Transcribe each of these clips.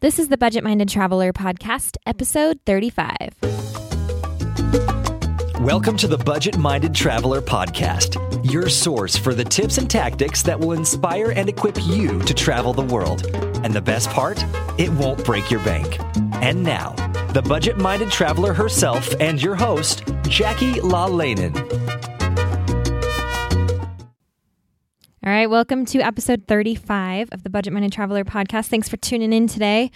This is the Budget Minded Traveler Podcast, episode 35. Welcome to the Budget Minded Traveler Podcast, your source for the tips and tactics that will inspire and equip you to travel the world. And the best part, it won't break your bank. And now, the Budget Minded Traveler herself and your host, Jackie La All right, welcome to episode 35 of the Budget Minded Traveler podcast. Thanks for tuning in today.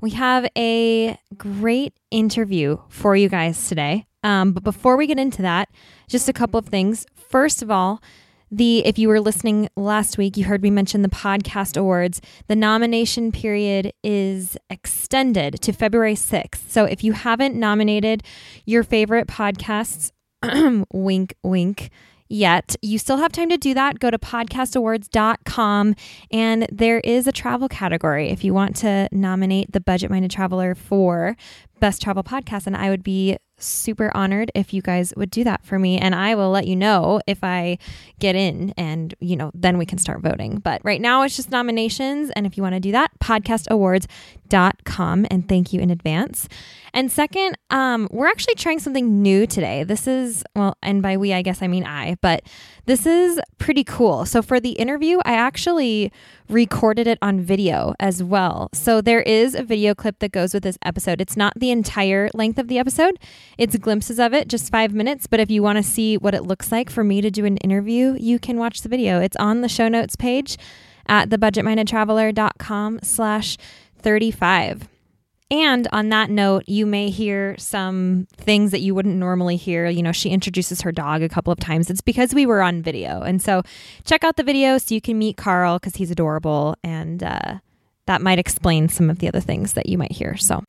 We have a great interview for you guys today. Um, but before we get into that, just a couple of things. First of all, the if you were listening last week, you heard me mention the podcast awards. The nomination period is extended to February 6th. So if you haven't nominated your favorite podcasts, wink, wink, yet, you still have time to do that. Go to podcastawards.com and there is a travel category if you want to nominate the Budget Minded Traveler for Best Travel Podcast. And I would be super honored if you guys would do that for me and I will let you know if I get in and you know then we can start voting. But right now it's just nominations and if you want to do that podcastawards.com and thank you in advance. And second, um we're actually trying something new today. This is well and by we I guess I mean I, but this is pretty cool. So for the interview, I actually recorded it on video as well. So there is a video clip that goes with this episode. It's not the entire length of the episode. It's glimpses of it, just 5 minutes, but if you want to see what it looks like for me to do an interview, you can watch the video. It's on the show notes page at thebudgetmindedtraveler.com slash 35. And on that note, you may hear some things that you wouldn't normally hear. You know, she introduces her dog a couple of times. It's because we were on video. And so check out the video so you can meet Carl because he's adorable. And uh, that might explain some of the other things that you might hear. So.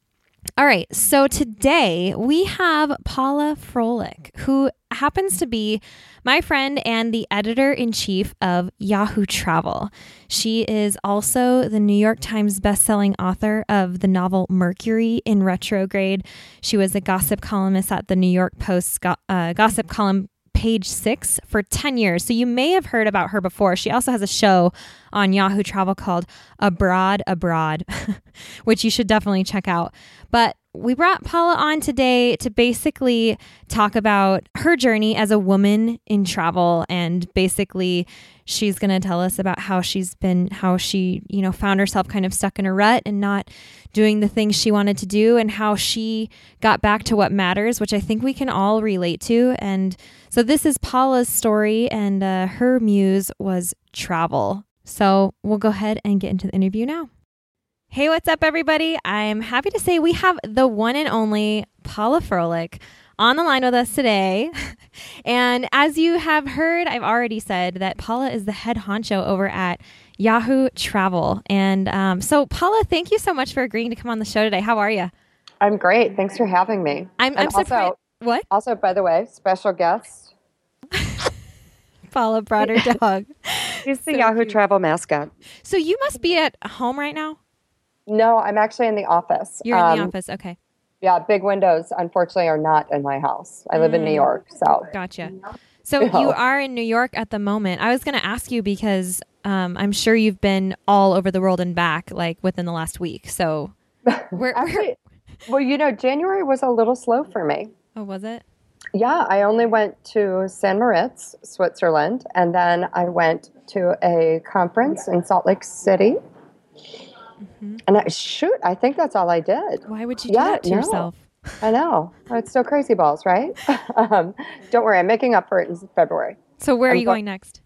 All right, so today we have Paula Froelich, who happens to be my friend and the editor in chief of Yahoo Travel. She is also the New York Times bestselling author of the novel Mercury in Retrograde. She was a gossip columnist at the New York Post uh, gossip column page six for 10 years. So you may have heard about her before. She also has a show on Yahoo Travel called A Broad Abroad, which you should definitely check out. But we brought Paula on today to basically talk about her journey as a woman in travel and basically she's going to tell us about how she's been how she, you know, found herself kind of stuck in a rut and not doing the things she wanted to do and how she got back to what matters, which I think we can all relate to. And so this is Paula's story and uh, her muse was travel. So we'll go ahead and get into the interview now. Hey, what's up, everybody? I'm happy to say we have the one and only Paula Froelich on the line with us today. and as you have heard, I've already said that Paula is the head honcho over at Yahoo Travel. And um, so, Paula, thank you so much for agreeing to come on the show today. How are you? I'm great. Thanks for having me. I'm, I'm surprised. What? Also, by the way, special guest. Paula brought her dog. He's the so Yahoo cute. Travel mascot. So you must be at home right now? No, I'm actually in the office. You're um, in the um, office. Okay. Yeah, big windows, unfortunately, are not in my house. I live mm. in New mm. York, so. Gotcha. So you are in New York at the moment. I was going to ask you because um, I'm sure you've been all over the world and back, like within the last week. So, where, Actually, well, you know, January was a little slow for me. Oh, was it? Yeah, I only went to St. Moritz, Switzerland, and then I went to a conference in Salt Lake City Mm-hmm. And I, shoot, I think that's all I did. Why would you do yeah, that to no. yourself? I know. It's still crazy balls, right? um, don't worry, I'm making up for it in February. So, where I'm are you go- going next?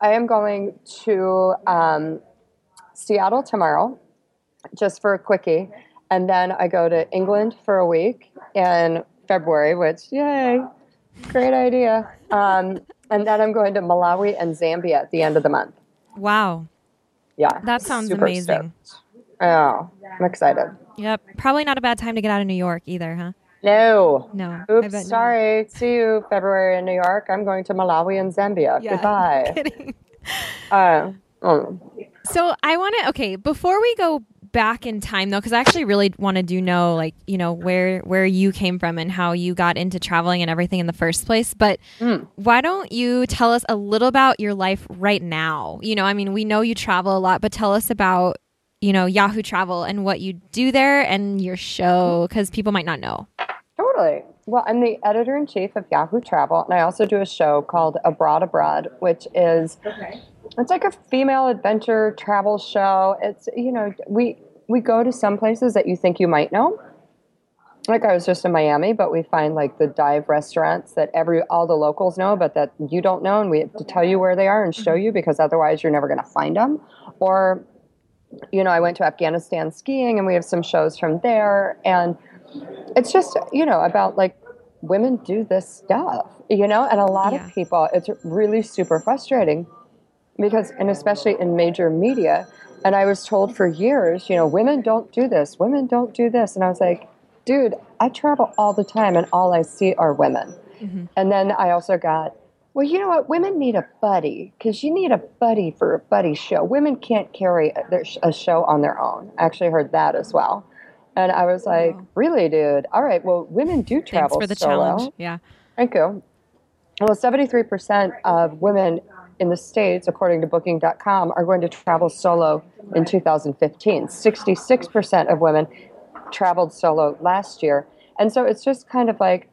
I am going to um, Seattle tomorrow, just for a quickie. And then I go to England for a week in February, which, yay, great idea. Um, and then I'm going to Malawi and Zambia at the end of the month. Wow yeah. That sounds amazing. Stoked. Oh, I'm excited. Yep. Probably not a bad time to get out of New York either, huh? No. No. Oops. Sorry. No. See you February in New York. I'm going to Malawi and Zambia. Yeah, Goodbye. Kidding. Uh, mm. So I want to. Okay, before we go back in time though because i actually really wanted to do know like you know where where you came from and how you got into traveling and everything in the first place but mm. why don't you tell us a little about your life right now you know i mean we know you travel a lot but tell us about you know, Yahoo Travel and what you do there and your show because people might not know. Totally. Well, I'm the editor in chief of Yahoo Travel, and I also do a show called A Broad Abroad, which is okay. it's like a female adventure travel show. It's you know we we go to some places that you think you might know. Like I was just in Miami, but we find like the dive restaurants that every all the locals know, but that you don't know, and we have to tell you where they are and show you because otherwise you're never going to find them. Or, you know, I went to Afghanistan skiing, and we have some shows from there, and it's just you know about like women do this stuff, you know, and a lot yeah. of people it's really super frustrating because and especially in major media and I was told for years, you know, women don't do this, women don't do this, and I was like, dude, I travel all the time and all I see are women. Mm-hmm. And then I also got well, you know what? Women need a buddy because you need a buddy for a buddy show. Women can't carry a, a show on their own. I actually heard that as well. And I was like, really, dude? All right. Well, women do travel Thanks for the solo. challenge. Yeah. Thank you. Well, 73% of women in the States, according to Booking.com, are going to travel solo in 2015. 66% of women traveled solo last year. And so it's just kind of like,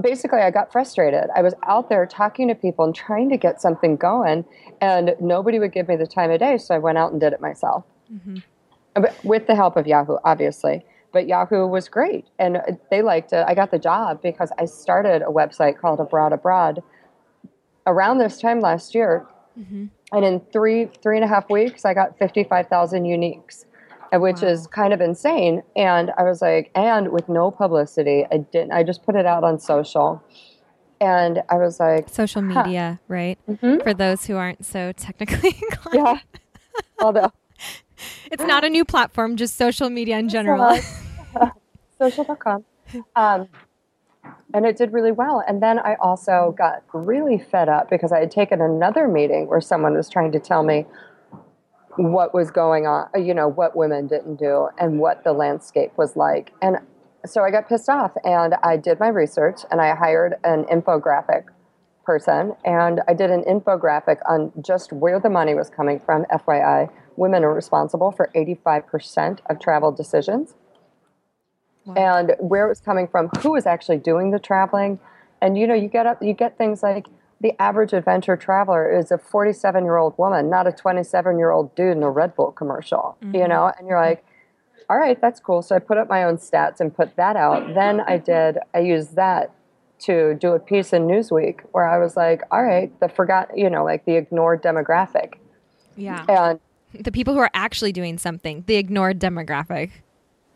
basically, I got frustrated. I was out there talking to people and trying to get something going, and nobody would give me the time of day. So I went out and did it myself. Mm-hmm. With the help of Yahoo, obviously but Yahoo was great, and they liked it. I got the job because I started a website called A Broad Abroad around this time last year, mm-hmm. and in three three and a half weeks, I got fifty five thousand uniques, which wow. is kind of insane. And I was like, and with no publicity, I didn't. I just put it out on social. And I was like, social media, huh. right? Mm-hmm. For those who aren't so technically inclined. Yeah. Although it's not a new platform, just social media in general. social.com. Um, and it did really well. And then I also got really fed up because I had taken another meeting where someone was trying to tell me what was going on, uh, you know, what women didn't do and what the landscape was like. And so I got pissed off and I did my research and I hired an infographic person and I did an infographic on just where the money was coming from. FYI, women are responsible for 85% of travel decisions wow. and where it was coming from, who was actually doing the traveling. And you know, you get up, you get things like the average adventure traveler is a 47 year old woman, not a 27 year old dude in a Red Bull commercial, mm-hmm. you know? And you're like, all right, that's cool. So I put up my own stats and put that out. Then I did, I used that to do a piece in Newsweek where I was like, all right, the forgot, you know, like the ignored demographic. Yeah. And the people who are actually doing something, the ignored demographic.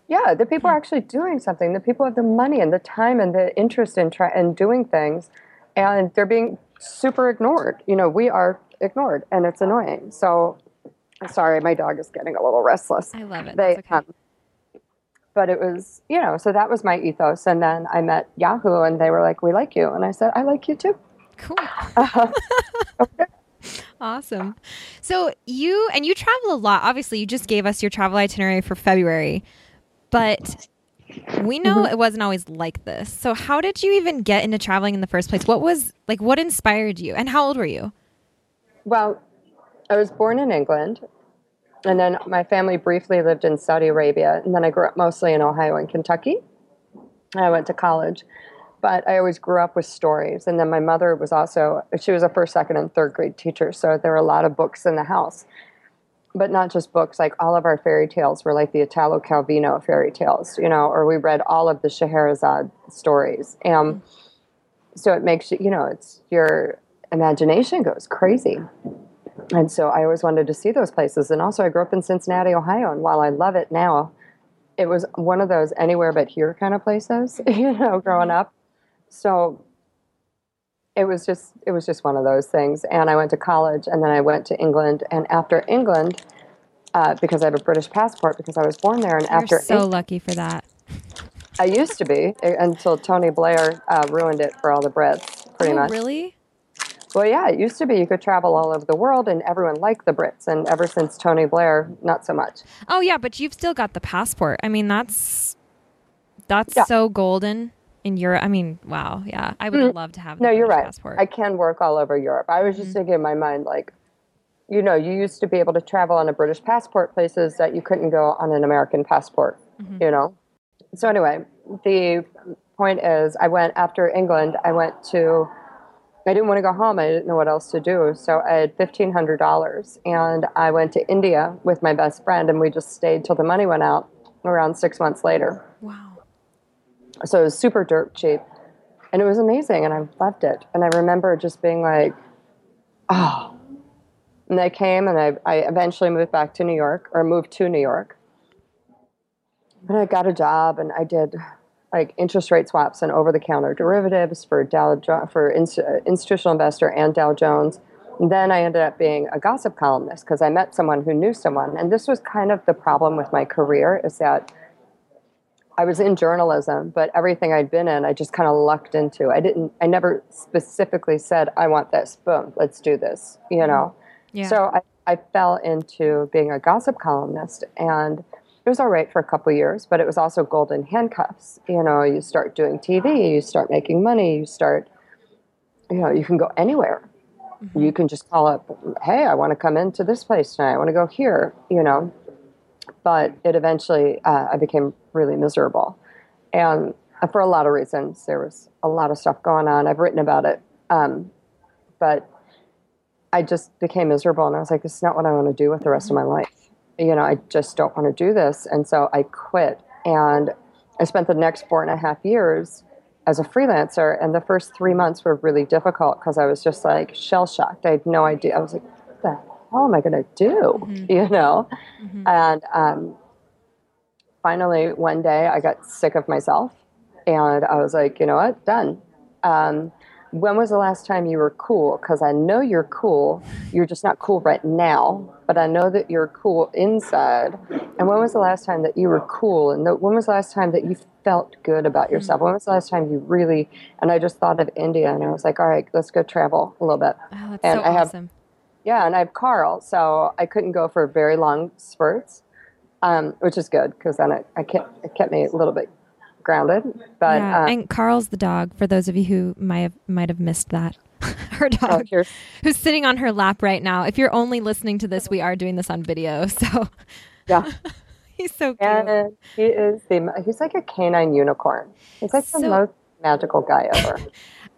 Yeah, the people are actually doing something. The people have the money and the time and the interest in try- in doing things, and they're being super ignored. You know, we are ignored, and it's annoying. So, sorry, my dog is getting a little restless. I love it. They, okay. um, but it was, you know, so that was my ethos. And then I met Yahoo, and they were like, "We like you," and I said, "I like you too." Cool. Uh, okay. Awesome. So you and you travel a lot. Obviously, you just gave us your travel itinerary for February. But we know mm-hmm. it wasn't always like this. So how did you even get into traveling in the first place? What was like what inspired you and how old were you? Well, I was born in England and then my family briefly lived in Saudi Arabia and then I grew up mostly in Ohio and Kentucky. And I went to college. But I always grew up with stories and then my mother was also she was a first, second and third grade teacher, so there were a lot of books in the house but not just books. Like all of our fairy tales were like the Italo Calvino fairy tales, you know, or we read all of the Scheherazade stories. And mm-hmm. so it makes you, you know, it's your imagination goes crazy. And so I always wanted to see those places. And also, I grew up in Cincinnati, Ohio, and while I love it now, it was one of those anywhere but here kind of places, you know, growing mm-hmm. up. So it was just it was just one of those things. And I went to college, and then I went to England. And after England, uh, because I have a British passport, because I was born there, and You're after so lucky for that. I used to be until Tony Blair uh, ruined it for all the Brits, pretty oh, much. Really? Well, yeah, it used to be you could travel all over the world and everyone liked the Brits. And ever since Tony Blair, not so much. Oh, yeah, but you've still got the passport. I mean, that's that's yeah. so golden in Europe. I mean, wow, yeah, I would mm. love to have. No, you're right. Passport. I can work all over Europe. I was just mm. thinking in my mind, like, you know, you used to be able to travel on a British passport places that you couldn't go on an American passport, Mm-hmm. you know? So, anyway, the point is, I went after England, I went to, I didn't want to go home. I didn't know what else to do. So, I had $1,500 and I went to India with my best friend and we just stayed till the money went out around six months later. Wow. So, it was super dirt cheap and it was amazing and I loved it. And I remember just being like, oh. And I came and I, I eventually moved back to New York or moved to New York. But I got a job and I did like interest rate swaps and over the counter derivatives for Dow for ins- institutional investor and Dow Jones. And then I ended up being a gossip columnist because I met someone who knew someone. And this was kind of the problem with my career is that I was in journalism, but everything I'd been in, I just kind of lucked into. I didn't, I never specifically said, I want this, boom, let's do this, you know? Mm-hmm. Yeah. So I, I fell into being a gossip columnist and it was all right for a couple years, but it was also golden handcuffs. You know, you start doing TV, you start making money, you start, you know, you can go anywhere. Mm-hmm. You can just call up, hey, I want to come into this place tonight. I want to go here, you know. But it eventually, uh, I became really miserable. And for a lot of reasons, there was a lot of stuff going on. I've written about it. Um, but I just became miserable and I was like, this is not what I want to do with the rest of my life. You know, I just don't want to do this. And so I quit. And I spent the next four and a half years as a freelancer. And the first three months were really difficult because I was just like shell shocked. I had no idea. I was like, what the hell am I going to do? You know? And um, finally, one day I got sick of myself and I was like, you know what? Done. Um, when was the last time you were cool? Because I know you're cool. You're just not cool right now, but I know that you're cool inside. And when was the last time that you were cool? And the, when was the last time that you felt good about yourself? When was the last time you really? And I just thought of India, and I was like, all right, let's go travel a little bit. Oh, that's and so I have awesome. Yeah, and I have Carl, so I couldn't go for very long spurts, um, which is good because then it, I kept, it kept me a little bit grounded. But yeah. uh, and Carl's the dog. For those of you who might have might have missed that, her oh, dog here's, who's sitting on her lap right now. If you're only listening to this, we are doing this on video, so yeah, he's so cute. and he is the he's like a canine unicorn. He's like the most magical guy ever.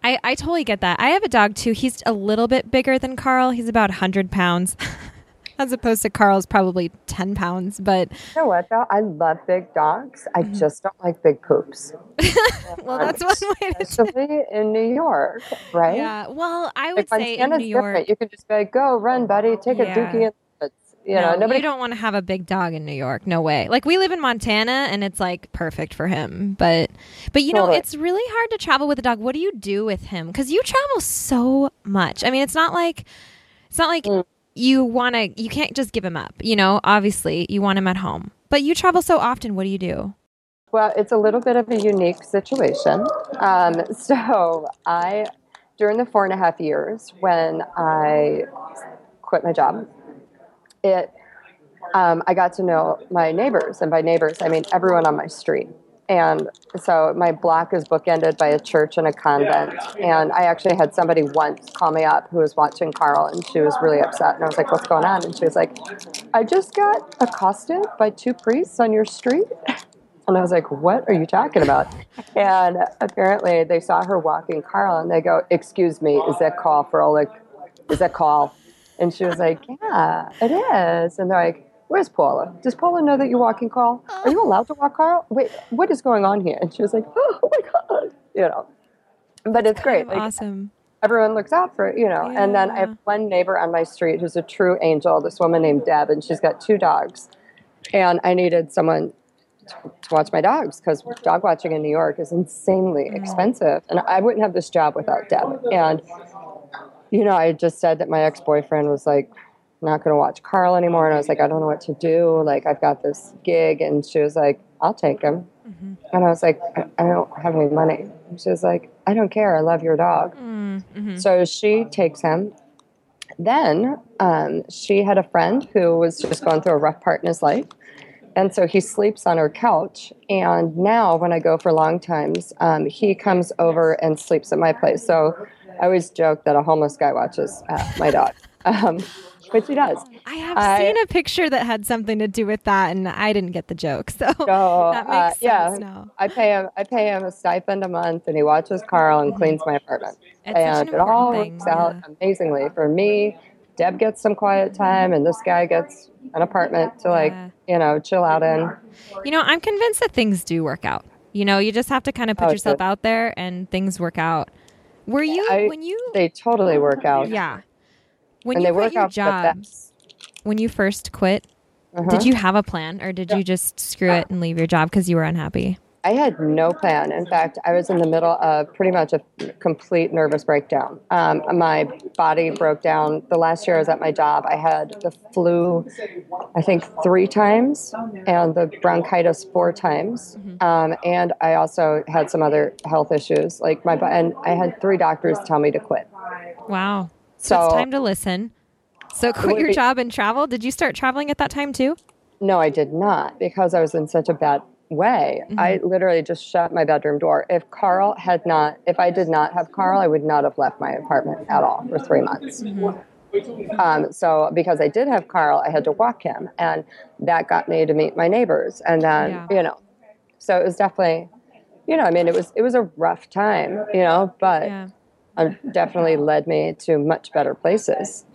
I, I totally get that. I have a dog too. He's a little bit bigger than Carl. He's about 100 pounds, as opposed to Carl's probably 10 pounds. But you know what though? I love big dogs. I Mm-hmm. just don't like big poops, well, that's one way to especially in New York, right? Yeah. Well, I would say in New York, different. You can just be like, go run, buddy, take a Yeah. dookie in the woods. You no, know, nobody you don't want to have a big dog in New York. No way. Like we live in Montana, and it's like perfect for him. But, but you know, it's really hard to travel with a dog. What do you do with him? Because you travel so much. I mean, it's not like it's not like Mm. you want to. You can't just give him up. You know, obviously, you want him at home. But you travel so often. What do you do? Well, it's a little bit of a unique situation. Um, so, I, during the four and a half years when I quit my job, it, um, I got to know my neighbors, and by neighbors I mean everyone on my street. And so my block is bookended by a church and a convent. And I actually had somebody once call me up who was watching Carl, and she was really upset. And I was like, "What's going on?" And she was like, "I just got accosted by two priests on your street." And I was like, what are you talking about? And apparently they saw her walking Carl and they go, excuse me, is that Carl Froelich? Is that call? And she was like, yeah, it is. And they're like, where's Paula? Does Paula know that you're walking Carl? Are you allowed to walk Carl? Wait, what is going on here? And she was like, oh my God, you know. But it's great. Like, awesome. everyone looks out for it, you know. And then I have one neighbor on my street who's a true angel, this woman named Deb, and she's got two dogs. And I needed someone to, to watch my dogs because dog watching in New York is insanely expensive. And I wouldn't have this job without Deb. And, you know, I just said that my ex boyfriend was like, not going to watch Carl anymore. And I was like, I don't know what to do. Like, I've got this gig. And she was like, I'll take him. Mm-hmm. And I was like, I, I don't have any money. And she was like, I don't care. I love your dog. Mm-hmm. So she takes him. Then um, she had a friend who was just going through a rough part in his life. And so he sleeps on her couch. And now, when I go for long times, um, he comes over and sleeps at my place. So I always joke that a homeless guy watches uh, my dog. Um, but she does. I have I- seen a picture that had something to do with that, and I didn't get the joke. So So that uh, makes sense yeah, now. I pay him. I pay him a stipend a month, and he watches Carl and cleans my apartment. It's such and an it all important works out yeah. amazingly for me. Deb gets some quiet time, and this guy gets an apartment to like Yeah. you know chill out in. You know, I'm convinced that things do work out. You know, you just have to kind of put Oh, yourself good. out there, and things work out. Were you I- when you? They totally work out. yeah. When and you they quit work your out for the job, best. when you first quit, Uh-huh. did you have a plan, or did you just screw it and leave your job because you were unhappy? I had no plan. In fact, I was in the middle of pretty much a complete nervous breakdown. Um, my body broke down. The last year I was at my job, I had the flu, I think, three times, and the bronchitis four times. Um, and I also had some other health issues. Like my, and I had three doctors tell me to quit. Wow. So, it's time to listen. So quit your job and travel. Did you start traveling at that time too? No, I did not because I was in such a bad way. I literally just shut my bedroom door. If Carl had not, if I did not have Carl, I would not have left my apartment at all for three months. Um, so because I did have Carl, I had to walk him, and that got me to meet my neighbors, and then Yeah. you know, so it was definitely, you know, I mean, it was it was a rough time, you know, but Yeah. um, definitely led me to much better places.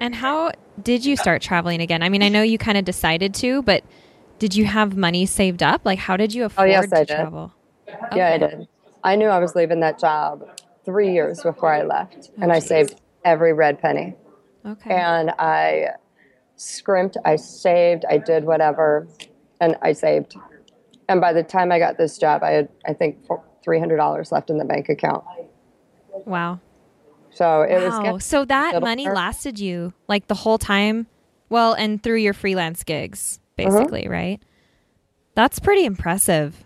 And how did you start traveling again? I mean, I know you kind of decided to, but did you have money saved up? Like, how did you afford Oh, yes, to I did. travel? Yeah, I did. I knew I was leaving that job three years before I left, oh, and I saved every red penny. Okay. And I scrimped, I saved, I did whatever, and I saved. And by the time I got this job, I had, I think, three hundred dollars left in the bank account. wow. So it was Wow. getting So that money more. lasted you like the whole time? Well, and through your freelance gigs, Uh-huh. basically, right? That's pretty impressive.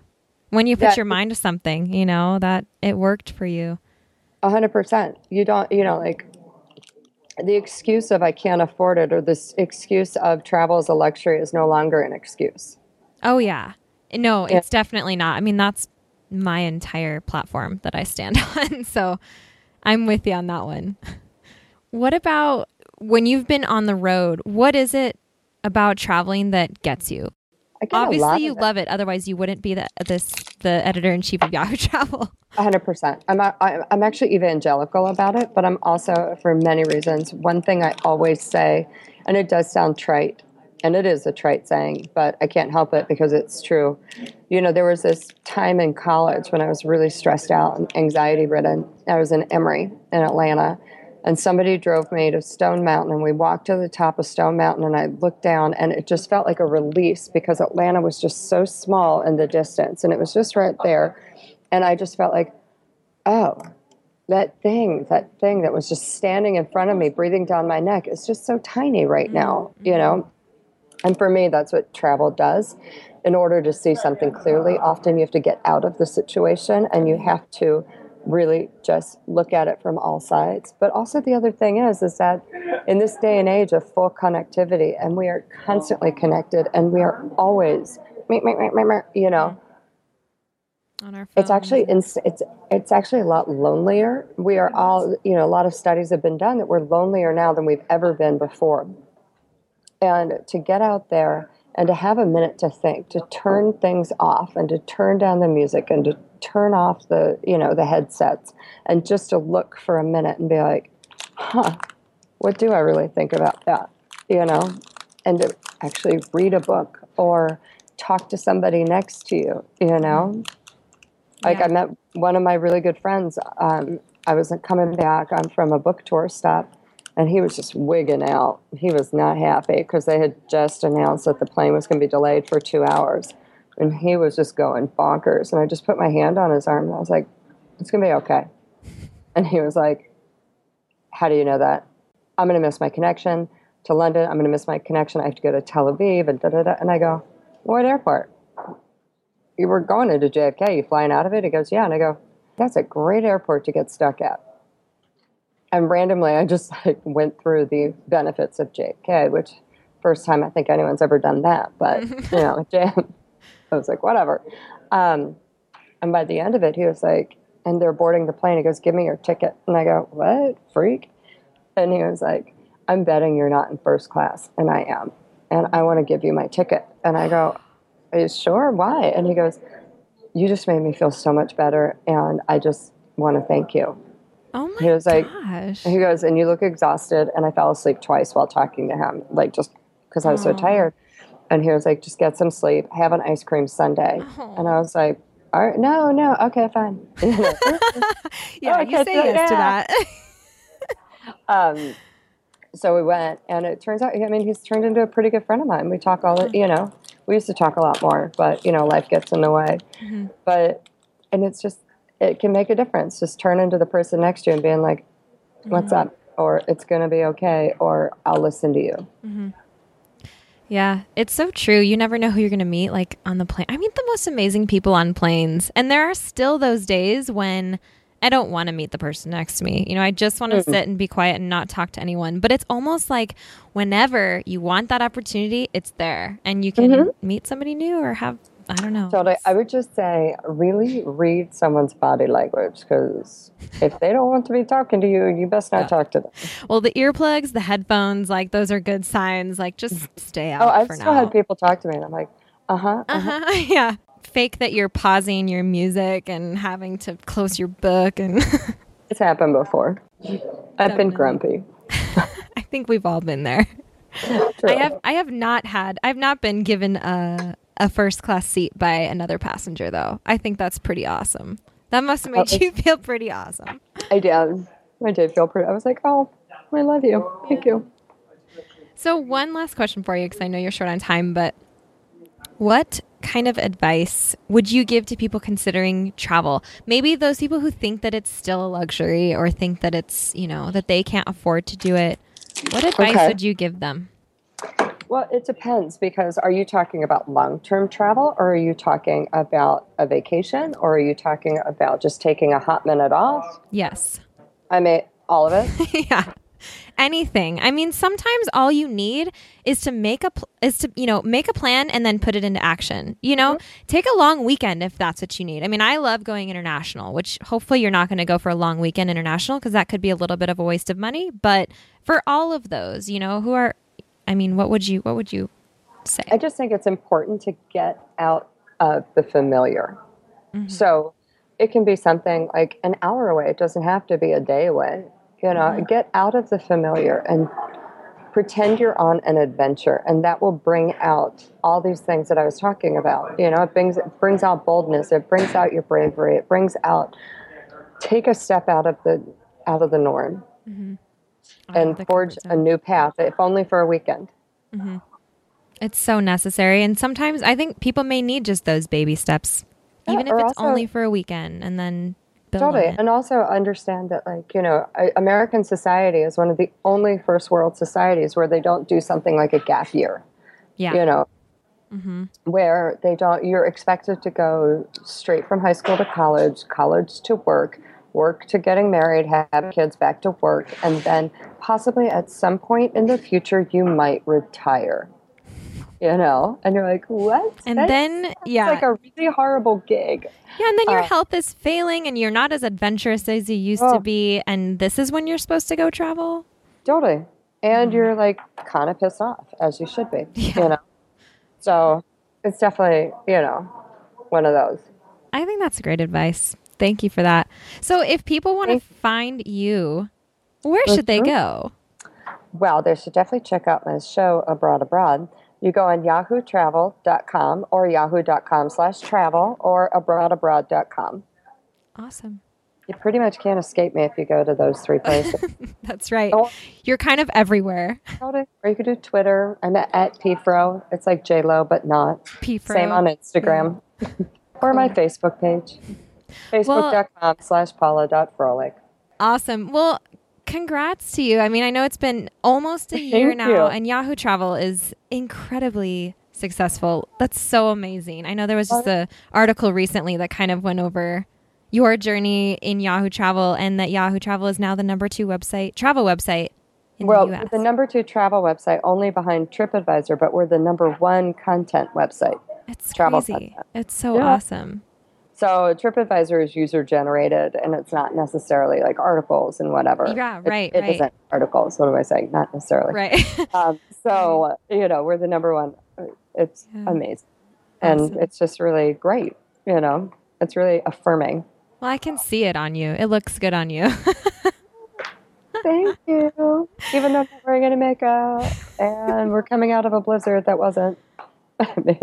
When you put your mind to something, you know, that it worked for you. A hundred percent. You don't, you know, like the excuse of I can't afford it or this excuse of travel as a luxury is no longer an excuse. Oh yeah. No, Yeah. it's definitely not. I mean, that's my entire platform that I stand on. So I'm with you on that one. What about when you've been on the road? What is it about traveling that gets you? Obviously, you it. love it. Otherwise, you wouldn't be the this the editor in chief of Yahoo Travel. Hundred percent. I'm a- I'm actually evangelical about it, but I'm also for many reasons. One thing I always say, and it does sound trite, and it is a trite saying, but I can't help it because it's true. You know, there was this time in college when I was really stressed out and anxiety ridden. I was in Emory in Atlanta, and somebody drove me to Stone Mountain, and we walked to the top of Stone Mountain, and I looked down, and it just felt like a release because Atlanta was just so small in the distance, and it was just right there. And I just felt like, oh, that thing, that thing that was just standing in front of me, breathing down my neck, is just so tiny right now, mm-hmm. you know? And for me, that's what travel does. In order to see something clearly, often you have to get out of the situation and you have to really just look at it from all sides. But also the other thing is is that in this day and age of full connectivity and we are constantly connected and we are always you know, On our it's actually it's it's actually a lot lonelier. We are all you know a lot of studies have been done that we're lonelier now than we've ever been before. And to get out there and to have a minute to think, to turn things off and to turn down the music and to turn off the you know the headsets and just to look for a minute and be like, huh, what do I really think about that? You know, and to actually read a book or talk to somebody next to you. You know. Like Yeah. I met one of my really good friends. Um, I was coming back. I'm from a book tour stop, and he was just wigging out. He was not happy because they had just announced that the plane was going to be delayed for two hours, and he was just going bonkers. And I just put my hand on his arm, and I was like, "It's going to be okay." And he was like, "How do you know that?" I'm going to miss my connection to London. I'm going to miss my connection. I have to go to Tel Aviv, and da da da. And I go, "What airport?" you were going into JFK, you flying out of it? He goes, yeah. And I go, that's a great airport to get stuck at. And randomly, I just like went through the benefits of JFK, which first time I think anyone's ever done that. But you know. I was like, whatever. Um, and by the end of it, he was like, and they're boarding the plane. He goes, give me your ticket. And I go, what, freak? And he was like, I'm betting you're not in first class. And I am. And I want to give you my ticket. And I go, Are you sure? Why? And he goes, You just made me feel so much better. And I just want to thank you. Oh my He was like- gosh. And he goes, And you look exhausted. And I fell asleep twice while talking to him, like just because I was so tired. And he was like, Just get some sleep, have an ice cream sundae. And I was like, all right, no, no, okay, fine. yeah, you okay, say yes to that. um, so we went, and it turns out, I mean, he's turned into a pretty good friend of mine. We talk all, the you know, we used to talk a lot more, but you know, life gets in the way. Mhm. But, and it's just, it can make a difference. Just turn into the person next to you and being like, "What's up?" or "It's gonna be okay," or "I'll listen to you." Yeah, it's so true. You never know who you're going to meet like on the plane. I meet the most amazing people on planes. And there are still those days when I don't want to meet the person next to me. You know, I just want to Mm. sit and be quiet and not talk to anyone. But it's almost like whenever you want that opportunity, it's there and you can Mhm. meet somebody new or have I don't know. So I would just say, really read someone's body language because if they don't want to be talking to you, you best not talk to them. Well, the earplugs, the headphones, like those are good signs. Like just stay out Oh, I've still now. had people talk to me, and I'm like, uh huh. Uh-huh. yeah. Fake that you're pausing your music and having to close your book and It's happened before. I've Definitely. been grumpy. I think we've all been there. I have I have not had I've not been given a a first class seat by another passenger though. I think that's pretty awesome. That must have oh, made Oh, you feel pretty awesome. I did. I did feel pretty. I was like, oh, I love you. Thank you. So one last question for you because I know you're short on time, but what kind of advice would you give to people considering travel? Maybe those people who think that it's still a luxury or think that it's, you know, that they can't afford to do it. What advice Okay. would you give them? Well, it depends because are you talking about long term travel or are you talking about a vacation or are you talking about just taking a hot minute off? Yes. I mean, all of it. yeah anything i mean sometimes all you need is to make a pl- is to you know make a plan and then put it into action you know mm-hmm. take a long weekend if that's what you need i mean i love going international which hopefully you're not going to go for a long weekend international because that could be a little bit of a waste of money but for all of those you know who are i mean what would you what would you say I just think it's important to get out of the familiar. Mm-hmm. So it can be something like an hour away. It doesn't have to be a day away. You know, get out of the familiar and pretend you're on an adventure, and that will bring out all these things that I was talking about. You know, it brings it brings out boldness. It brings out your bravery. It brings out take a step out of the out of the norm Out of and forge a new path, if only for a weekend. it's so necessary and sometimes i think people may need just those baby steps Yeah, even if it's also- only for a weekend and then Totally. it. And also understand that, like, you know, American society is one of the only first world societies where they don't do something like a gap year, yeah you know, mm-hmm. where they don't, you're expected to go straight from high school to college, college to work, work to getting married, have kids back to work, and then possibly at some point in the future, you might retire. You know, and you're like, what? And That's- then, that's yeah, like a really horrible gig. yeah, and then your uh, health is failing, and you're not as adventurous as you used Oh. to be. And this is when you're supposed to go travel. Totally. And you're like kind of pissed off, as you should be. Yeah. You know? So it's definitely, you know, one of those. I think that's great advice. Thank you for that. So, if people want to find you, where should they Mhm. go? Well, they should definitely check out my show, A Broad Abroad. You go on yahootravel.com or yahoo.com slash travel or abroadabroad.com. Awesome. You pretty much can't escape me if you go to those three places. That's right. Oh. You're kind of everywhere. Or you could do Twitter. I'm at, at PFro. It's like J-Lo, but not. P-Fro. Same on Instagram. or my Facebook page. Facebook.com slash paula.froelich. Awesome. Well, congrats to you. I mean, I know it's been almost a year Thank now, you. and Yahoo Travel is incredibly successful. That's so amazing. I know there was just a article recently that kind of went over your journey in Yahoo Travel, and that Yahoo Travel is now the number two website, travel website well, the the number two travel website only behind TripAdvisor, but we're the number one content website. it's travel crazy. content. It's so Yeah. awesome. So TripAdvisor is user generated, and it's not necessarily like articles and whatever. Yeah, It- right, It, right. isn't articles. What am I saying? Not necessarily. Right. Um, so you know, we're the number one. It's Yeah. amazing, and Awesome. it's just really great. You know, it's really affirming. well, I can see it on you. It looks good on you. Thank you. Even though we're not wearing any makeup, and we're coming out of a blizzard that wasn't. I mean,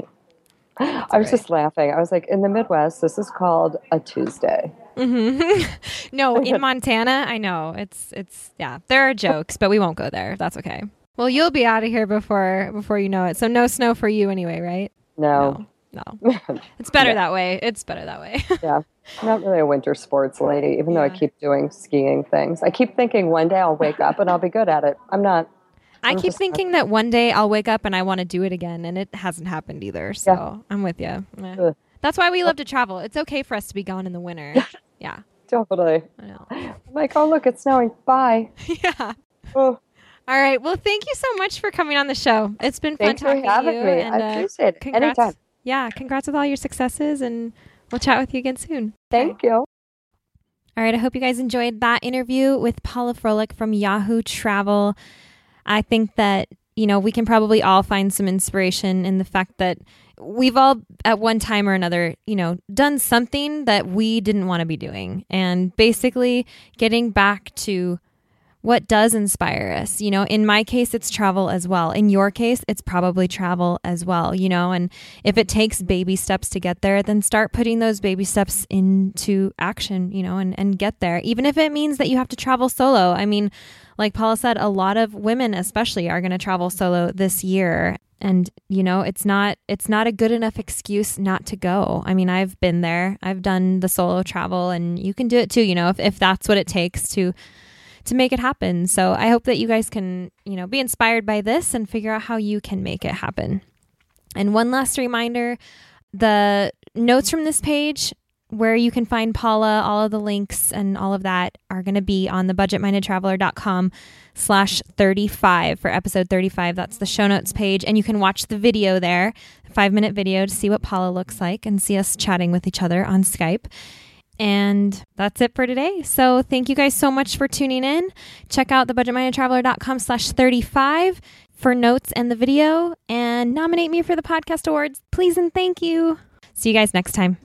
I was just laughing. I was like, in the Midwest, this is called a Tuesday. hmm no, in Montana, I know it's it's yeah. There are jokes, but we won't go there. That's okay. Well, you'll be out of here before before you know it. So no snow for you anyway, right? No, No, no. It's better Yeah. that way. It's better that way. yeah, I'm not really a winter sports lady. Even though I keep doing skiing things, I keep thinking one day I'll wake up and I'll be good at it. I'm not. I keep thinking that one day I'll wake up and I want to do it again, and it hasn't happened either. So Yeah. I'm with you. Ugh. That's why we love to travel. It's okay for us to be gone in the winter. Yeah, Totally. I know. I'm like, oh look, it's snowing. Bye. yeah. Oh, All right. Well, thank you so much for coming on the show. It's been fun thanks for talking to having you. me. and, I uh, appreciate it. congrats. Anytime. Yeah, congrats with all your successes, and we'll chat with you again soon. Thank you. All right, I hope you guys enjoyed that interview with Paula Froelich from Yahoo Travel. I think that, you know, we can probably all find some inspiration in the fact that we've all at one time or another, you know, done something that we didn't want to be doing. And basically getting back to what does inspire us. You know, in my case, it's travel as well. In your case, it's probably travel as well, you know, and if it takes baby steps to get there, then start putting those baby steps into action, you know, and, and get there. Even if it means that you have to travel solo. I mean, like Paula said, a lot of women especially are going to travel solo this year. And you know, it's not it's not a good enough excuse not to go. I mean, I've been there. I've done the solo travel and you can do it too, you know, if, if that's what it takes to to make it happen. So I hope that you guys can, you know, be inspired by this and figure out how you can make it happen. And one last reminder the notes from this page where you can find Paula, all of the links and all of that are going to be on the budgetmindedtraveler.com slash 35 for episode 35. That's the show notes page. And you can watch the video there, five minute video to see what Paula looks like and see us chatting with each other on Skype. And that's it for today. So thank you guys so much for tuning in. Check out the budgetmindedtraveler.com slash 35 for notes and the video and nominate me for the podcast awards. Please and thank you. See you guys next time.